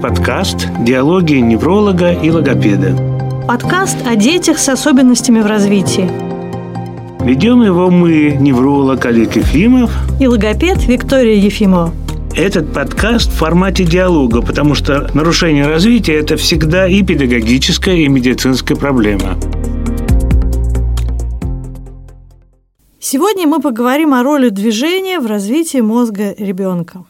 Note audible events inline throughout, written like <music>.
подкаст «Диалоги невролога и логопеда». Подкаст о детях с особенностями в развитии. Ведем его мы, невролог Олег Ефимов и логопед Виктория Ефимова. Этот подкаст в формате диалога, потому что нарушение развития – это всегда и педагогическая, и медицинская проблема. Сегодня мы поговорим о роли движения в развитии мозга ребенка.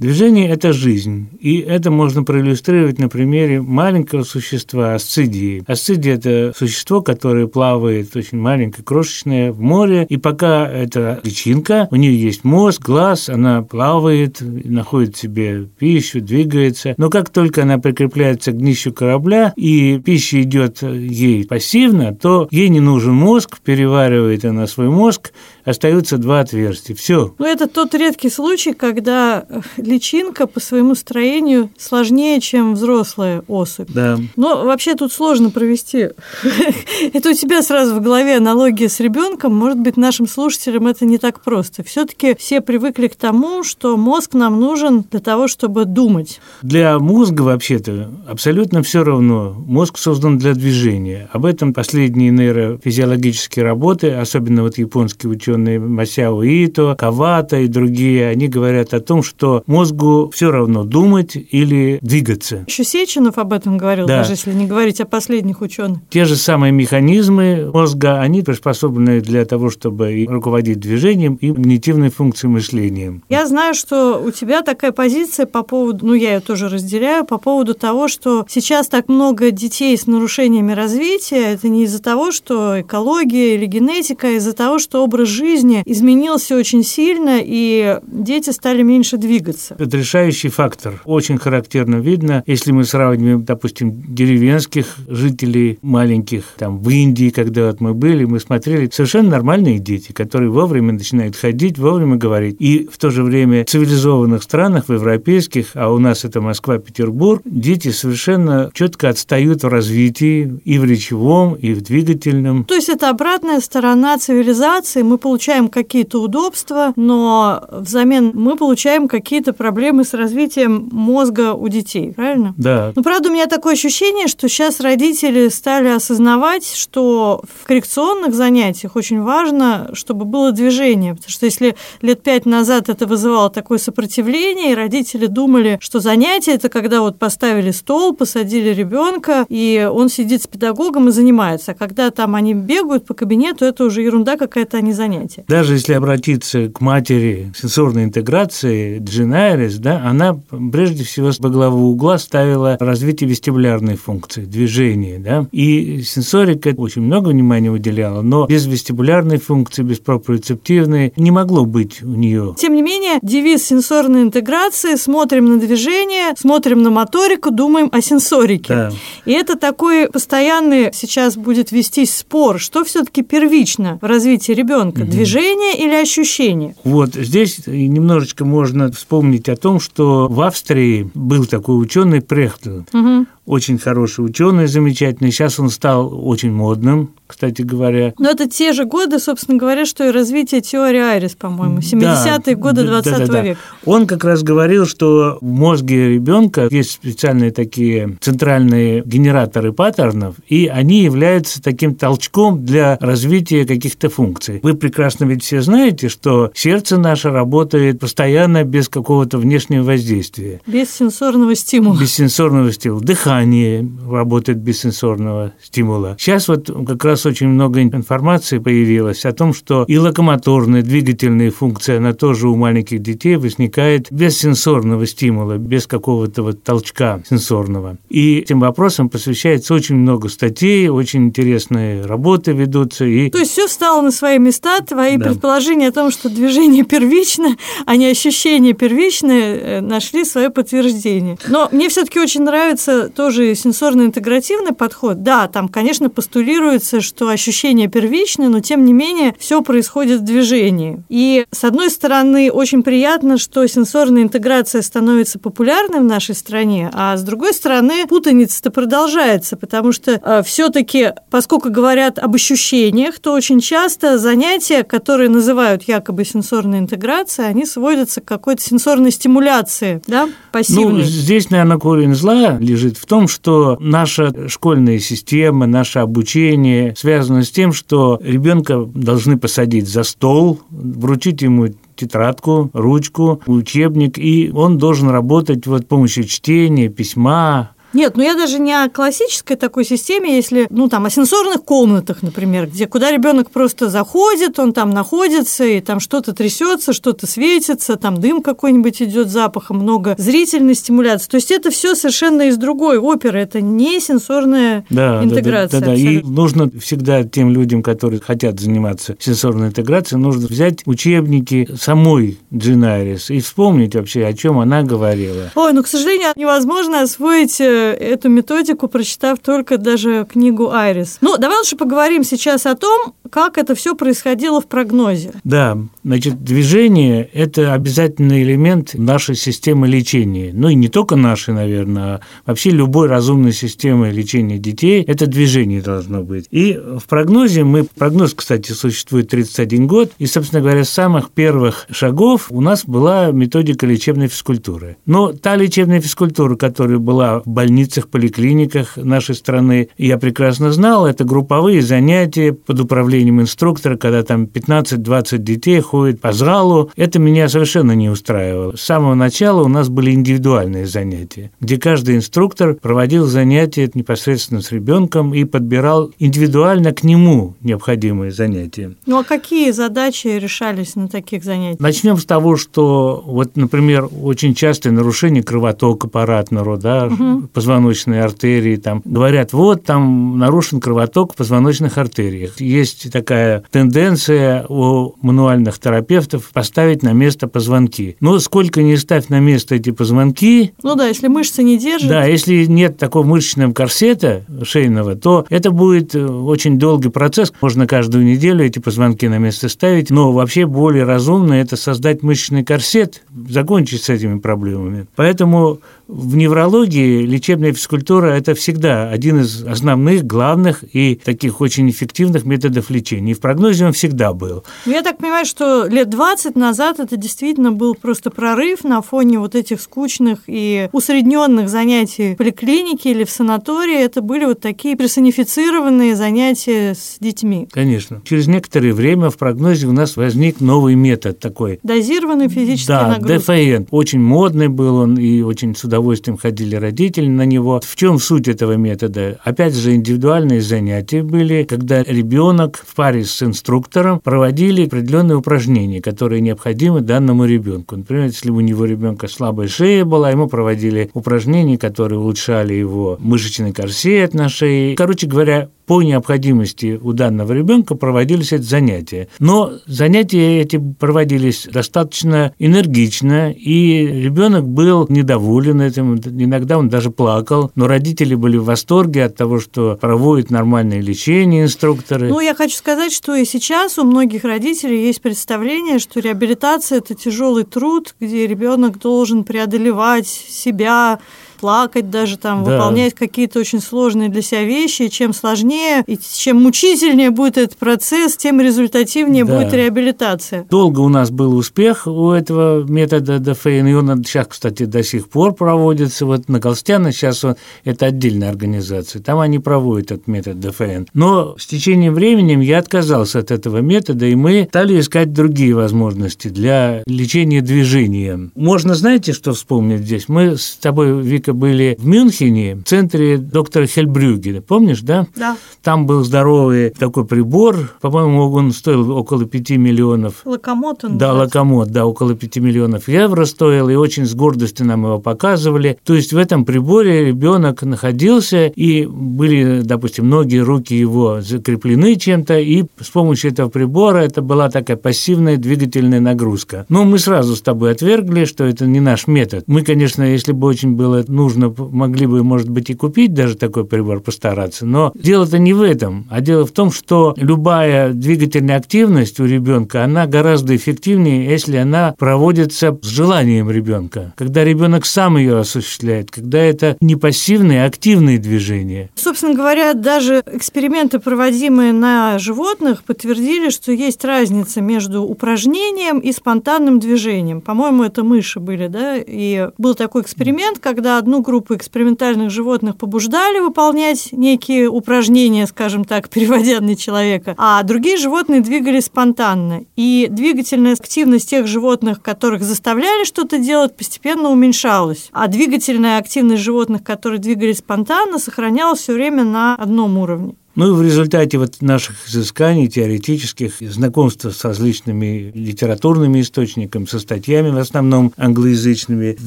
Движение – это жизнь, и это можно проиллюстрировать на примере маленького существа – асцидии. Асцидия – это существо, которое плавает очень маленькое, крошечное в море, и пока это личинка, у нее есть мозг, глаз, она плавает, находит себе пищу, двигается. Но как только она прикрепляется к днищу корабля, и пища идет ей пассивно, то ей не нужен мозг, переваривает она свой мозг, остаются два отверстия. Все. Ну, это тот редкий случай, когда личинка по своему строению сложнее, чем взрослая особь. Да. Но вообще тут сложно провести. <laughs> Это у тебя сразу в голове аналогия с ребенком. Может быть, нашим слушателям это не так просто. Все-таки все привыкли к тому, что мозг нам нужен для того, чтобы думать. Для мозга вообще-то абсолютно все равно. Мозг создан для движения. Об этом последние нейрофизиологические работы, особенно вот японские ученые Масяо Ито, Кавата и другие, они говорят о том, что мозг мозгу все равно думать или двигаться. Еще Сеченов об этом говорил, да. даже если не говорить о последних ученых. Те же самые механизмы мозга, они приспособлены для того, чтобы и руководить движением и когнитивной функцией мышления. Я знаю, что у тебя такая позиция по поводу, ну я ее тоже разделяю, по поводу того, что сейчас так много детей с нарушениями развития, это не из-за того, что экология или генетика, а из-за того, что образ жизни изменился очень сильно, и дети стали меньше двигаться. Это решающий фактор. Очень характерно видно, если мы сравниваем, допустим, деревенских жителей маленьких, там в Индии, когда вот мы были, мы смотрели совершенно нормальные дети, которые вовремя начинают ходить, вовремя говорить. И в то же время в цивилизованных странах, в европейских, а у нас это Москва, Петербург, дети совершенно четко отстают в развитии и в речевом, и в двигательном. То есть это обратная сторона цивилизации. Мы получаем какие-то удобства, но взамен мы получаем какие-то проблемы с развитием мозга у детей, правильно? Да. Ну, правда, у меня такое ощущение, что сейчас родители стали осознавать, что в коррекционных занятиях очень важно, чтобы было движение, потому что если лет пять назад это вызывало такое сопротивление, и родители думали, что занятие это когда вот поставили стол, посадили ребенка, и он сидит с педагогом и занимается. А когда там они бегают по кабинету, это уже ерунда какая-то, а не занятие. Даже если обратиться к матери сенсорной интеграции, Джина Айрис, да, она прежде всего с бокового угла ставила развитие вестибулярной функции, движения, да, и сенсорика очень много внимания уделяла, но без вестибулярной функции, без проприоцептивной не могло быть у нее. Тем не менее, девиз сенсорной интеграции «смотрим на движение, смотрим на моторику, думаем о сенсорике». Да. И это такой постоянный сейчас будет вестись спор, что все-таки первично в развитии ребенка, угу. Движение или ощущение? Вот здесь немножечко можно вспомнить о том, что в Австрии был такой ученый Прехтл. Угу очень хороший ученый, замечательный. Сейчас он стал очень модным, кстати говоря. Но это те же годы, собственно говоря, что и развитие теории Айрис, по-моему, 70-е да, годы 20 да, да, века. Он как раз говорил, что в мозге ребенка есть специальные такие центральные генераторы паттернов, и они являются таким толчком для развития каких-то функций. Вы прекрасно ведь все знаете, что сердце наше работает постоянно без какого-то внешнего воздействия. Без сенсорного стимула. Без сенсорного стимула. Дыхание дыхание работает без сенсорного стимула. Сейчас вот как раз очень много информации появилось о том, что и локомоторная, двигательная функция, она тоже у маленьких детей возникает без сенсорного стимула, без какого-то вот толчка сенсорного. И этим вопросам посвящается очень много статей, очень интересные работы ведутся. И... То есть все встало на свои места, твои да. предположения о том, что движение первично, а не ощущение первичное, э, нашли свое подтверждение. Но мне все-таки очень нравится то, тоже сенсорно-интегративный подход. Да, там, конечно, постулируется, что ощущения первичны, но тем не менее все происходит в движении. И, с одной стороны, очень приятно, что сенсорная интеграция становится популярной в нашей стране, а с другой стороны, путаница-то продолжается, потому что э, все-таки, поскольку говорят об ощущениях, то очень часто занятия, которые называют якобы сенсорной интеграцией, они сводятся к какой-то сенсорной стимуляции, да, пассивной. Ну, здесь, наверное, корень зла лежит в том, что наша школьная система, наше обучение связано с тем, что ребенка должны посадить за стол, вручить ему тетрадку, ручку, учебник, и он должен работать вот с помощью чтения, письма, нет, ну я даже не о классической такой системе, если, ну там, о сенсорных комнатах, например, где куда ребенок просто заходит, он там находится, и там что-то трясется, что-то светится, там дым какой-нибудь идет запахом, много зрительной стимуляции. То есть это все совершенно из другой оперы, это не сенсорная да, интеграция. Да, да, да, да. И нужно всегда тем людям, которые хотят заниматься сенсорной интеграцией, нужно взять учебники самой Джин Айрис и вспомнить вообще, о чем она говорила. Ой, ну, к сожалению, невозможно освоить э, эту методику, прочитав только даже книгу Айрис. Ну, давай лучше поговорим сейчас о том, как это все происходило в прогнозе. Да, значит, движение – это обязательный элемент нашей системы лечения. Ну и не только нашей, наверное, а вообще любой разумной системы лечения детей – это движение должно быть. И в прогнозе мы, прогноз, кстати, существует 31 год, и, собственно говоря, с самых первых шагов у нас была методика лечебной физкультуры. Но та лечебная физкультура, которая была в больницах, поликлиниках нашей страны, я прекрасно знал, это групповые занятия под управлением инструктора, когда там 15-20 детей ходят по залу. Это меня совершенно не устраивало. С самого начала у нас были индивидуальные занятия, где каждый инструктор проводил занятия непосредственно с ребенком и подбирал индивидуально к нему необходимые занятия. Ну а какие задачи решались на таких занятиях? Начнем с того, что вот, например, очень частое нарушение кровотока аппаратного, да, угу. Позвоночной артерии, там говорят, вот там нарушен кровоток в позвоночных артериях. Есть такая тенденция у мануальных терапевтов поставить на место позвонки. Но сколько не ставь на место эти позвонки... Ну да, если мышцы не держат... Да, если нет такого мышечного корсета шейного, то это будет э, очень долгий процесс. Можно каждую неделю эти позвонки на место ставить, но вообще более разумно это создать мышечный корсет, закончить с этими проблемами. Поэтому в неврологии лечебная физкультура – это всегда один из основных, главных и таких очень эффективных методов лечения. И в прогнозе он всегда был. Ну, я так понимаю, что лет 20 назад это действительно был просто прорыв на фоне вот этих скучных и усредненных занятий в поликлинике или в санатории. Это были вот такие персонифицированные занятия с детьми. Конечно. Через некоторое время в прогнозе у нас возник новый метод такой. Дозированный физический да, нагрузка. ДФН. Очень модный был он и очень с удовольствием ходили родители на него. В чем суть этого метода? Опять же, индивидуальные занятия были, когда ребенок в паре с инструктором проводили определенные упражнения, которые необходимы данному ребенку. Например, если у него ребенка слабая шея была, ему проводили упражнения, которые улучшали его мышечный корсет на шее. Короче говоря, по необходимости у данного ребенка проводились эти занятия. Но занятия эти проводились достаточно энергично, и ребенок был недоволен этим, иногда он даже плакал, но родители были в восторге от того, что проводят нормальное лечение инструкторы. Ну, я хочу сказать, что и сейчас у многих родителей есть представление, что реабилитация – это тяжелый труд, где ребенок должен преодолевать себя, плакать даже там, да. выполнять какие-то очень сложные для себя вещи. Чем сложнее и чем мучительнее будет этот процесс, тем результативнее да. будет реабилитация. Долго у нас был успех у этого метода ДФН, и он сейчас, кстати, до сих пор проводится. Вот на Колстяна сейчас он, это отдельная организация, там они проводят этот метод ДФН. Но с течением времени я отказался от этого метода, и мы стали искать другие возможности для лечения движения. Можно, знаете, что вспомнить здесь? Мы с тобой, Вика, только были в Мюнхене, в центре доктора Хельбрюгена. Помнишь, да? Да. Там был здоровый такой прибор, по-моему, он стоил около 5 миллионов. Локомот он Да, локомот, да, около 5 миллионов евро стоил, и очень с гордостью нам его показывали. То есть в этом приборе ребенок находился, и были, допустим, ноги, руки его закреплены чем-то, и с помощью этого прибора это была такая пассивная двигательная нагрузка. Но мы сразу с тобой отвергли, что это не наш метод. Мы, конечно, если бы очень было нужно, могли бы, может быть, и купить даже такой прибор, постараться. Но дело-то не в этом, а дело в том, что любая двигательная активность у ребенка, она гораздо эффективнее, если она проводится с желанием ребенка. Когда ребенок сам ее осуществляет, когда это не пассивные, а активные движения. Собственно говоря, даже эксперименты, проводимые на животных, подтвердили, что есть разница между упражнением и спонтанным движением. По-моему, это мыши были, да? И был такой эксперимент, когда одну группу экспериментальных животных побуждали выполнять некие упражнения, скажем так, переводя на человека, а другие животные двигались спонтанно. И двигательная активность тех животных, которых заставляли что-то делать, постепенно уменьшалась. А двигательная активность животных, которые двигались спонтанно, сохранялась все время на одном уровне. Ну и в результате вот наших изысканий теоретических, знакомства с различными литературными источниками, со статьями, в основном англоязычными, в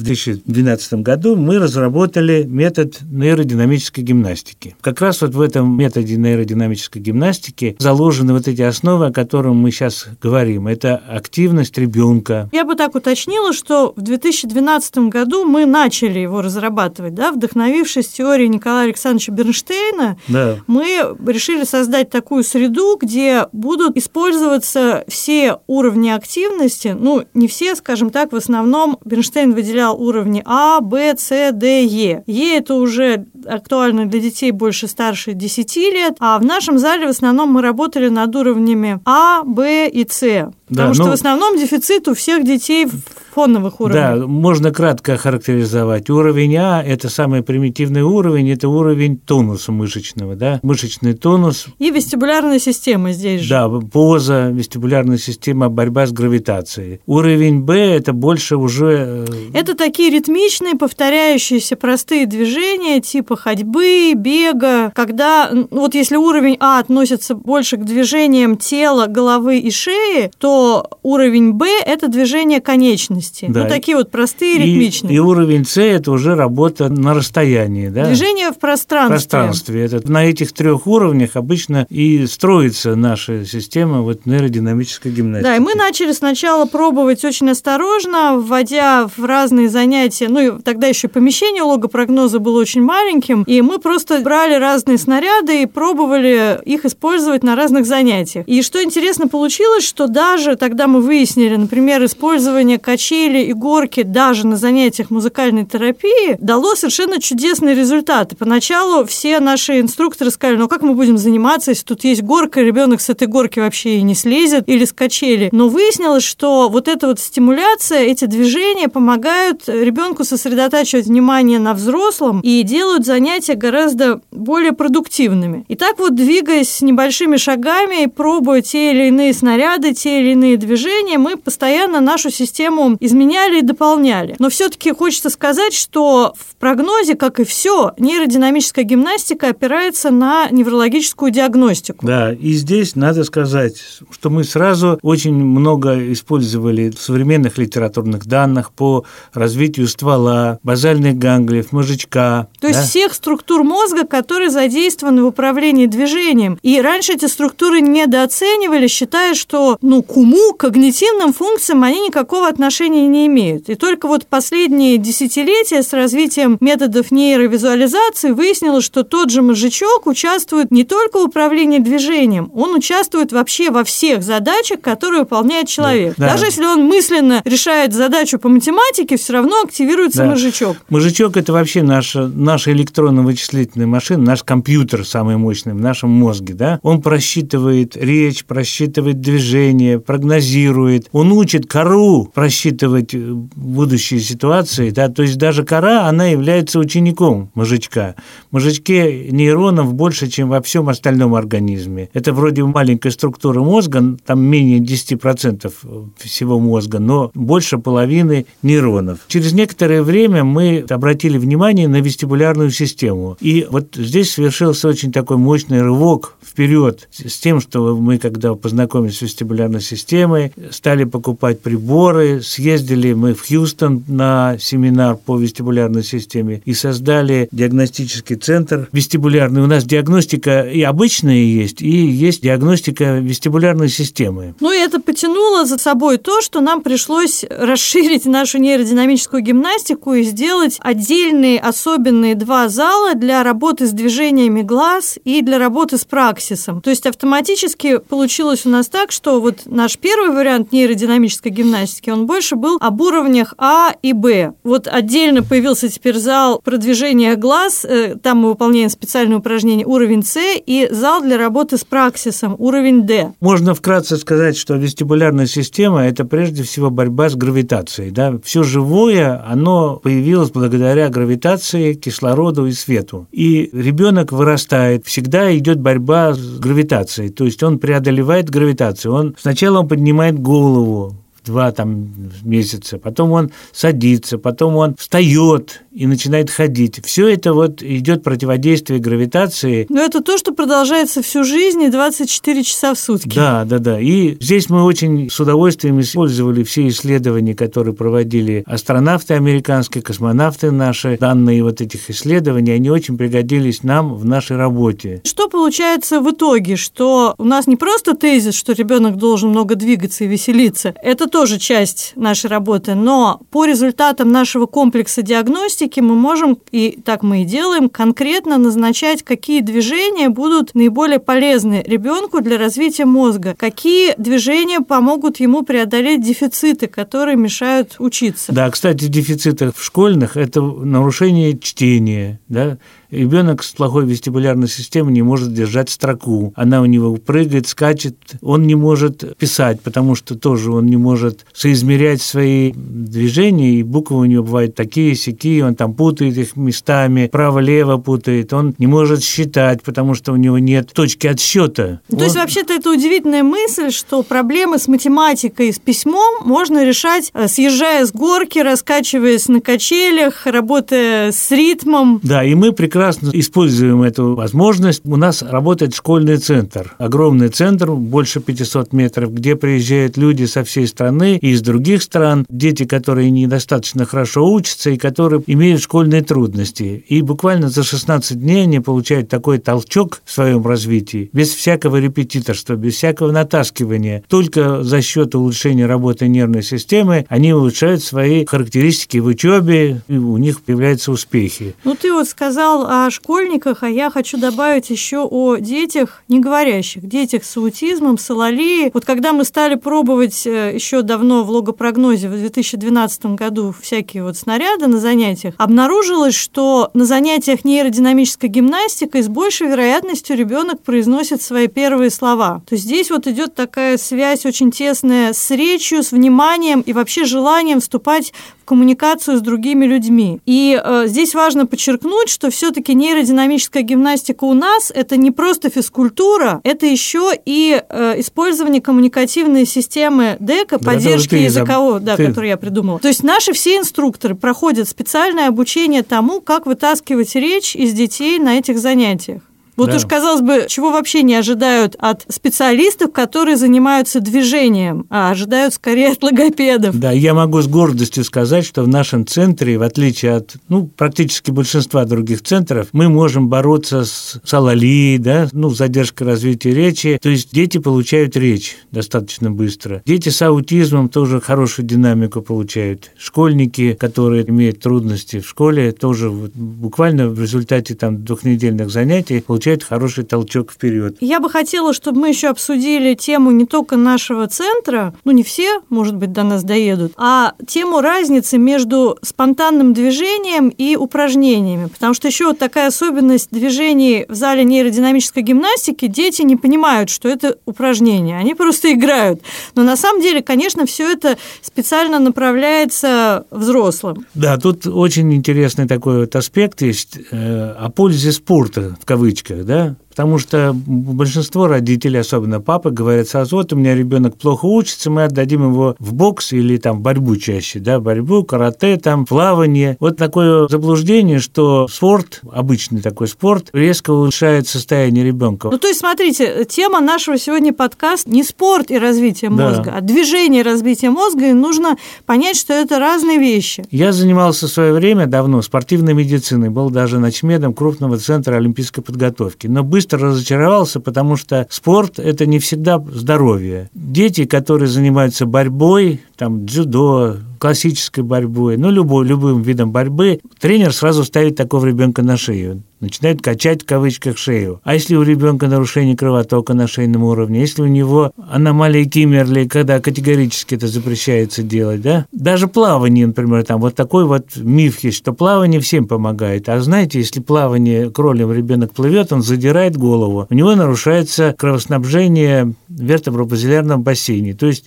2012 году мы разработали метод нейродинамической гимнастики. Как раз вот в этом методе нейродинамической гимнастики заложены вот эти основы, о которых мы сейчас говорим. Это активность ребенка. Я бы так уточнила, что в 2012 году мы начали его разрабатывать, да, вдохновившись теорией Николая Александровича Бернштейна. Да. Мы решили создать такую среду, где будут использоваться все уровни активности, ну, не все, скажем так, в основном Бернштейн выделял уровни А, Б, С, Д, Е. Е – это уже актуально для детей больше старше 10 лет, а в нашем зале в основном мы работали над уровнями А, Б и С. Потому да, что ну, в основном дефицит у всех детей в фоновых уровней. Да, можно кратко характеризовать. Уровень А – это самый примитивный уровень, это уровень тонуса мышечного, да, мышечный тонус. И вестибулярная система здесь же. Да, поза, вестибулярная система, борьба с гравитацией. Уровень Б – это больше уже… Э, это такие ритмичные, повторяющиеся простые движения типа ходьбы, бега, когда, вот если уровень А относится больше к движениям тела, головы и шеи, то уровень Б – это движение конечности. Да. Ну, такие вот простые, ритмичные. И, и уровень С – это уже работа на расстоянии. Да? Движение в пространстве. В пространстве. Это, на этих трех уровнях обычно и строится наша система вот, нейродинамической гимнастики. Да, и мы начали сначала пробовать очень осторожно, вводя в разные занятия, ну, и тогда еще помещение логопрогноза было очень маленьким, и мы просто брали разные снаряды и пробовали их использовать на разных занятиях. И что интересно получилось, что даже тогда мы выяснили, например, использование качели и горки даже на занятиях музыкальной терапии дало совершенно чудесные результаты. Поначалу все наши инструкторы сказали, ну как мы будем заниматься, если тут есть горка, ребенок с этой горки вообще и не слезет, или с качели. Но выяснилось, что вот эта вот стимуляция, эти движения помогают ребенку сосредотачивать внимание на взрослом и делают занятия гораздо более продуктивными. И так вот, двигаясь небольшими шагами, пробуя те или иные снаряды, те или иные движения, мы постоянно нашу систему изменяли и дополняли. Но все-таки хочется сказать, что в прогнозе, как и все, нейродинамическая гимнастика опирается на неврологическую диагностику. Да, и здесь надо сказать, что мы сразу очень много использовали современных литературных данных по развитию ствола, базальных ганглиев, мозжечка. То есть всех структур мозга, которые задействованы в управлении движением. И раньше эти структуры недооценивали, считая, что ну, к уму, к когнитивным функциям они никакого отношения не имеют. И только вот последние десятилетия с развитием методов нейровизуализации выяснилось, что тот же мозжечок участвует не только в управлении движением, он участвует вообще во всех задачах, которые выполняет человек. Да. Даже если он мысленно решает задачу по математике, все равно активируется да. мозжечок. Мозжечок – это вообще наша, наша электронно-вычислительная машина, наш компьютер самый мощный в нашем мозге. Да? Он просчитывает речь, просчитывает движение, прогнозирует, он учит кору просчитывать э, будущие ситуации, да, то есть даже кора, она является учеником мозжечка. В нейронов больше, чем во всем остальном организме. Это вроде маленькая структура мозга, там менее 10% всего мозга, но больше половины нейронов. Через некоторое время мы обратили внимание на вестибулярную систему. И вот здесь совершился очень такой мощный рывок вперед с тем, что мы, когда познакомились с вестибулярной системой, стали покупать приборы с съездили мы в Хьюстон на семинар по вестибулярной системе и создали диагностический центр вестибулярный. У нас диагностика и обычная есть, и есть диагностика вестибулярной системы. Ну и это потянуло за собой то, что нам пришлось расширить нашу нейродинамическую гимнастику и сделать отдельные особенные два зала для работы с движениями глаз и для работы с праксисом. То есть автоматически получилось у нас так, что вот наш первый вариант нейродинамической гимнастики, он больше был об уровнях А и Б. Вот отдельно появился теперь зал продвижения глаз, э, там мы выполняем специальные упражнения уровень С и зал для работы с праксисом уровень Д. Можно вкратце сказать, что вестибулярная система – это прежде всего борьба с гравитацией. Да? Все живое, оно появилось благодаря гравитации, кислороду и свету. И ребенок вырастает, всегда идет борьба с гравитацией, то есть он преодолевает гравитацию. Он сначала он поднимает голову, два там месяца, потом он садится, потом он встает и начинает ходить. Все это вот идет противодействие гравитации. Но это то, что продолжается всю жизнь и 24 часа в сутки. Да, да, да. И здесь мы очень с удовольствием использовали все исследования, которые проводили астронавты американские, космонавты наши. Данные вот этих исследований, они очень пригодились нам в нашей работе. Что получается в итоге? Что у нас не просто тезис, что ребенок должен много двигаться и веселиться. Это тоже часть нашей работы, но по результатам нашего комплекса диагностики мы можем, и так мы и делаем, конкретно назначать, какие движения будут наиболее полезны ребенку для развития мозга, какие движения помогут ему преодолеть дефициты, которые мешают учиться. Да, кстати, дефициты в школьных – это нарушение чтения, да, Ребенок с плохой вестибулярной системой не может держать строку. Она у него прыгает, скачет. Он не может писать, потому что тоже он не может соизмерять свои движения, и буквы у него бывают такие, сякие, он там путает их местами, право-лево путает. Он не может считать, потому что у него нет точки отсчета. То он... есть, вообще-то, это удивительная мысль, что проблемы с математикой и с письмом можно решать, э, съезжая с горки, раскачиваясь на качелях, работая с ритмом. Да, и мы прекрасно прекрасно используем эту возможность. У нас работает школьный центр, огромный центр, больше 500 метров, где приезжают люди со всей страны и из других стран, дети, которые недостаточно хорошо учатся и которые имеют школьные трудности. И буквально за 16 дней они получают такой толчок в своем развитии, без всякого репетиторства, без всякого натаскивания. Только за счет улучшения работы нервной системы они улучшают свои характеристики в учебе, и у них появляются успехи. Ну, ты вот сказал о школьниках, а я хочу добавить еще о детях не говорящих, детях с аутизмом, с алалией. Вот когда мы стали пробовать э, еще давно в логопрогнозе в 2012 году всякие вот снаряды на занятиях, обнаружилось, что на занятиях нейродинамической гимнастикой с большей вероятностью ребенок произносит свои первые слова. То есть здесь вот идет такая связь очень тесная с речью, с вниманием и вообще желанием вступать в коммуникацию с другими людьми. И э, здесь важно подчеркнуть, что все-таки нейродинамическая гимнастика у нас это не просто физкультура, это еще и э, использование коммуникативной системы ДЭКа, да, поддержки языкового, да, ты... которую я придумала. То есть наши все инструкторы проходят специальное обучение тому, как вытаскивать речь из детей на этих занятиях. Вот да. уж, казалось бы, чего вообще не ожидают от специалистов, которые занимаются движением, а ожидают скорее от логопедов. Да, я могу с гордостью сказать, что в нашем центре, в отличие от ну, практически большинства других центров, мы можем бороться с салалией, да, ну, задержкой развития речи. То есть дети получают речь достаточно быстро. Дети с аутизмом тоже хорошую динамику получают. Школьники, которые имеют трудности в школе, тоже буквально в результате там двухнедельных занятий получают получает хороший толчок вперед. Я бы хотела, чтобы мы еще обсудили тему не только нашего центра, ну не все, может быть, до нас доедут, а тему разницы между спонтанным движением и упражнениями. Потому что еще вот такая особенность движений в зале нейродинамической гимнастики, дети не понимают, что это упражнение, они просто играют. Но на самом деле, конечно, все это специально направляется взрослым. Да, тут очень интересный такой вот аспект есть э, о пользе спорта, в кавычках кавычках, да, Потому что большинство родителей, особенно папы, говорят сразу, вот у меня ребенок плохо учится, мы отдадим его в бокс или там борьбу чаще, да, борьбу, карате, там, плавание. Вот такое заблуждение, что спорт, обычный такой спорт, резко улучшает состояние ребенка. Ну, то есть, смотрите, тема нашего сегодня подкаста не спорт и развитие мозга, да. а движение и развитие мозга, и нужно понять, что это разные вещи. Я занимался в свое время давно спортивной медициной, был даже начмедом крупного центра олимпийской подготовки, но быстро разочаровался, потому что спорт – это не всегда здоровье. Дети, которые занимаются борьбой, там, дзюдо, классической борьбой, ну, любой, любым видом борьбы, тренер сразу ставит такого ребенка на шею начинает качать в кавычках шею. А если у ребенка нарушение кровотока на шейном уровне, если у него аномалия Киммерли, когда категорически это запрещается делать, да? Даже плавание, например, там вот такой вот миф есть, что плавание всем помогает. А знаете, если плавание кролем ребенок плывет, он задирает голову, у него нарушается кровоснабжение в вертебробазилярном бассейне. То есть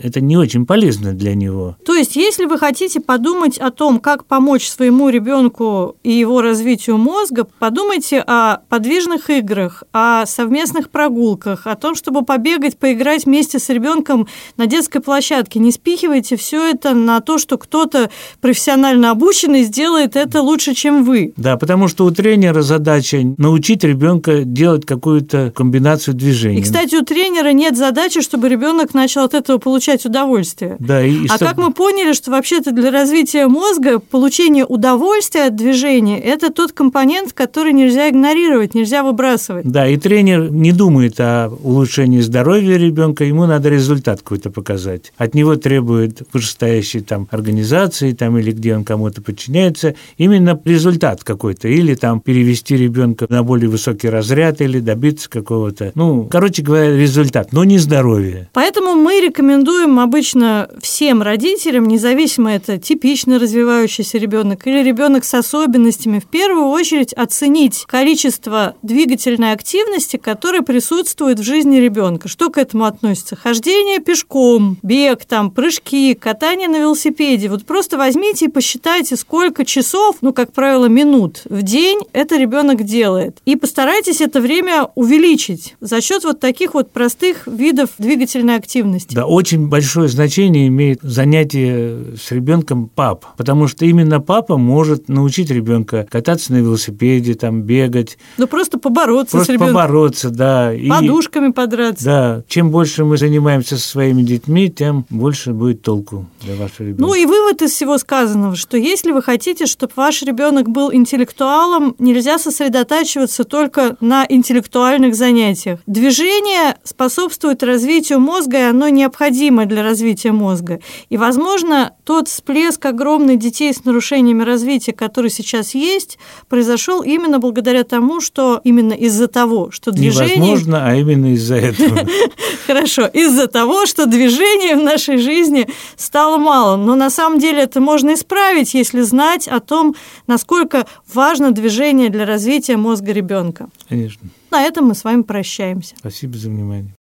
это не очень полезно для него. То есть, если вы хотите подумать о том, как помочь своему ребенку и его развитию мозга, подумайте о подвижных играх, о совместных прогулках, о том, чтобы побегать, поиграть вместе с ребенком на детской площадке. Не спихивайте все это на то, что кто-то профессионально обученный сделает это лучше, чем вы. Да, потому что у тренера задача научить ребенка делать какую-то комбинацию движений. И, кстати, у тренера нет задачи, чтобы ребенок начал от этого получать получать удовольствие. Да, и, а как мы поняли, что вообще-то для развития мозга получение удовольствия от движения – это тот компонент, который нельзя игнорировать, нельзя выбрасывать. Да, и тренер не думает о улучшении здоровья ребенка, ему надо результат какой-то показать. От него требует вышестоящей там организации там, или где он кому-то подчиняется, именно результат какой-то, или там перевести ребенка на более высокий разряд, или добиться какого-то, ну, короче говоря, результат, но не здоровье. Поэтому мы рекомендуем рекомендуем обычно всем родителям, независимо это типично развивающийся ребенок или ребенок с особенностями, в первую очередь оценить количество двигательной активности, которая присутствует в жизни ребенка. Что к этому относится? Хождение пешком, бег, там, прыжки, катание на велосипеде. Вот просто возьмите и посчитайте, сколько часов, ну, как правило, минут в день это ребенок делает. И постарайтесь это время увеличить за счет вот таких вот простых видов двигательной активности. Да, очень очень большое значение имеет занятие с ребенком пап, потому что именно папа может научить ребенка кататься на велосипеде, там бегать. Ну просто побороться просто с ребенком. побороться, да. Подушками и, подраться. Да. Чем больше мы занимаемся со своими детьми, тем больше будет толку для вашего ребенка. Ну и вывод из всего сказанного, что если вы хотите, чтобы ваш ребенок был интеллектуалом, нельзя сосредотачиваться только на интеллектуальных занятиях. Движение способствует развитию мозга, и оно необходимо необходимое для развития мозга. И, возможно, тот всплеск огромный детей с нарушениями развития, который сейчас есть, произошел именно благодаря тому, что именно из-за того, что движение... Невозможно, а именно из-за этого. <laughs> Хорошо, из-за того, что движения в нашей жизни стало мало. Но на самом деле это можно исправить, если знать о том, насколько важно движение для развития мозга ребенка. Конечно. На этом мы с вами прощаемся. Спасибо за внимание.